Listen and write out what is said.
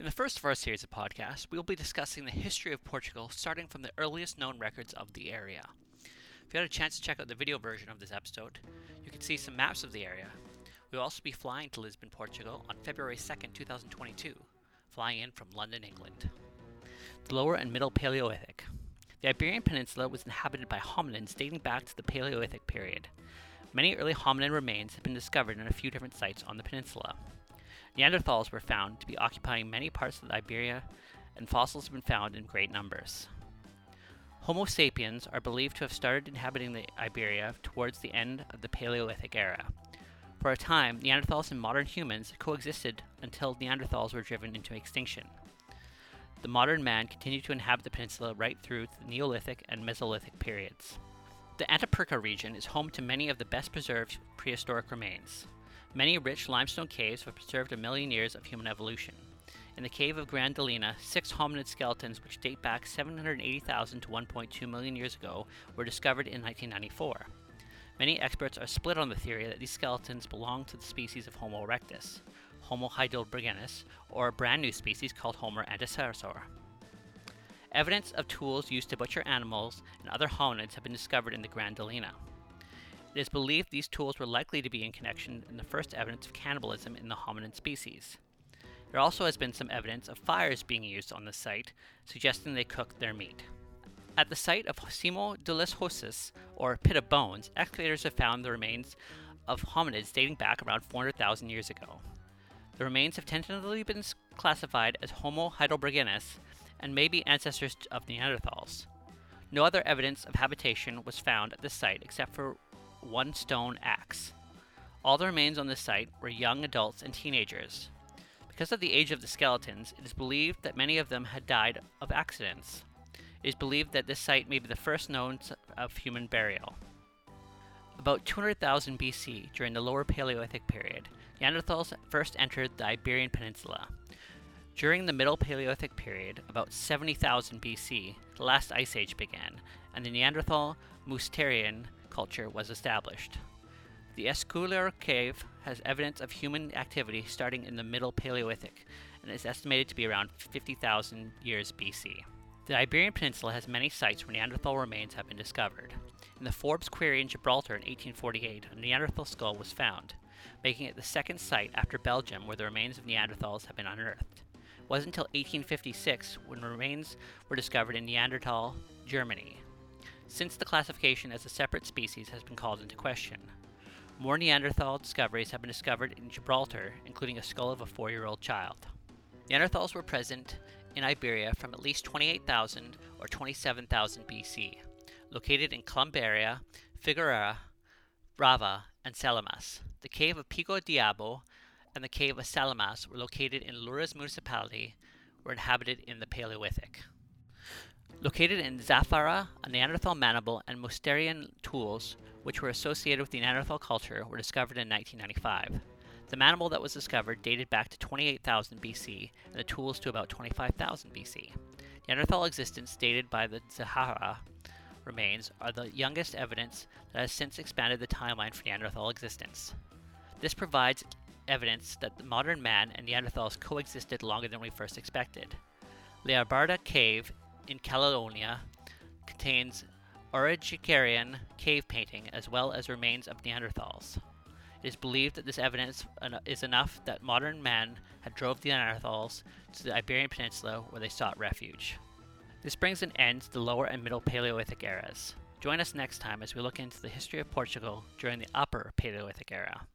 In the first of our series of podcasts, we will be discussing the history of Portugal starting from the earliest known records of the area. If you had a chance to check out the video version of this episode, you can see some maps of the area. We will also be flying to Lisbon, Portugal on February 2nd, 2022, flying in from London, England. The Lower and Middle Paleolithic. The Iberian Peninsula was inhabited by hominins dating back to the Paleolithic period. Many early hominin remains have been discovered in a few different sites on the peninsula. Neanderthals were found to be occupying many parts of Iberia, and fossils have been found in great numbers. Homo sapiens are believed to have started inhabiting the Iberia towards the end of the Paleolithic era. For a time, Neanderthals and modern humans coexisted until Neanderthals were driven into extinction. The modern man continued to inhabit the peninsula right through the Neolithic and Mesolithic periods. The Atapuerca region is home to many of the best preserved prehistoric remains. Many rich limestone caves have preserved a million years of human evolution. In the cave of Gran Dolina, six hominid skeletons, which date back 780,000 to 1.2 million years ago, were discovered in 1994. Many experts are split on the theory that these skeletons belong to the species of Homo erectus, Homo heidelbergensis, or a brand new species called Homo antecessor. Evidence of tools used to butcher animals and other hominids have been discovered in the Gran Dolina. It is believed these tools were likely to be in connection in the first evidence of cannibalism in the hominid species. There also has been some evidence of fires being used on the site, suggesting they cooked their meat. At the site of Sima de los Huesos, or Pit of Bones, excavators have found the remains of hominids dating back around 400,000 years ago. The remains have tentatively been classified as Homo heidelbergensis and may be ancestors of Neanderthals. No other evidence of habitation was found at this site except for one stone axe. All the remains on this site were young adults and teenagers. Because of the age of the skeletons, it is believed that many of them had died of accidents. It is believed that this site may be the first known of human burial. About 200,000 BC, during the Lower Paleolithic period, Neanderthals first entered the Iberian Peninsula. During the Middle Paleolithic period, about 70,000 BC, the last ice age began, and the Neanderthal Mousterian culture was established. The Escoural cave has evidence of human activity starting in the Middle Paleolithic and is estimated to be around 50,000 years BC. The Iberian Peninsula has many sites where Neanderthal remains have been discovered. In the Forbes Quarry in Gibraltar in 1848, a Neanderthal skull was found, making it the second site after Belgium where the remains of Neanderthals have been unearthed. It wasn't until 1856 when remains were discovered in Neanderthal, Germany, since the classification as a separate species has been called into question. More Neanderthal discoveries have been discovered in Gibraltar, including a skull of a four year old child. Neanderthals were present in Iberia from at least 28,000 or 27,000 BC, located in Columbeira, Figueira, Brava, and Salemas. The cave of Pico Diabo and the cave of Salemas were located in Loures municipality, were inhabited in the Paleolithic. Located in Zafarraya, a Neanderthal mandible and Mousterian tools, which were associated with the Neanderthal culture, were discovered in 1995. The mandible that was discovered dated back to 28,000 BC, and the tools to about 25,000 BC. Neanderthal existence dated by the Zafarraya remains are the youngest evidence that has since expanded the timeline for Neanderthal existence. This provides evidence that modern man and Neanderthals coexisted longer than we first expected. Leabarda Cave in Caledonia contains Aurignacian cave painting as well as remains of Neanderthals. It is believed that this evidence is enough that modern man had drove the Neanderthals to the Iberian Peninsula where they sought refuge. This brings an end to the Lower and Middle Paleolithic eras. Join us next time as we look into the history of Portugal during the Upper Paleolithic era.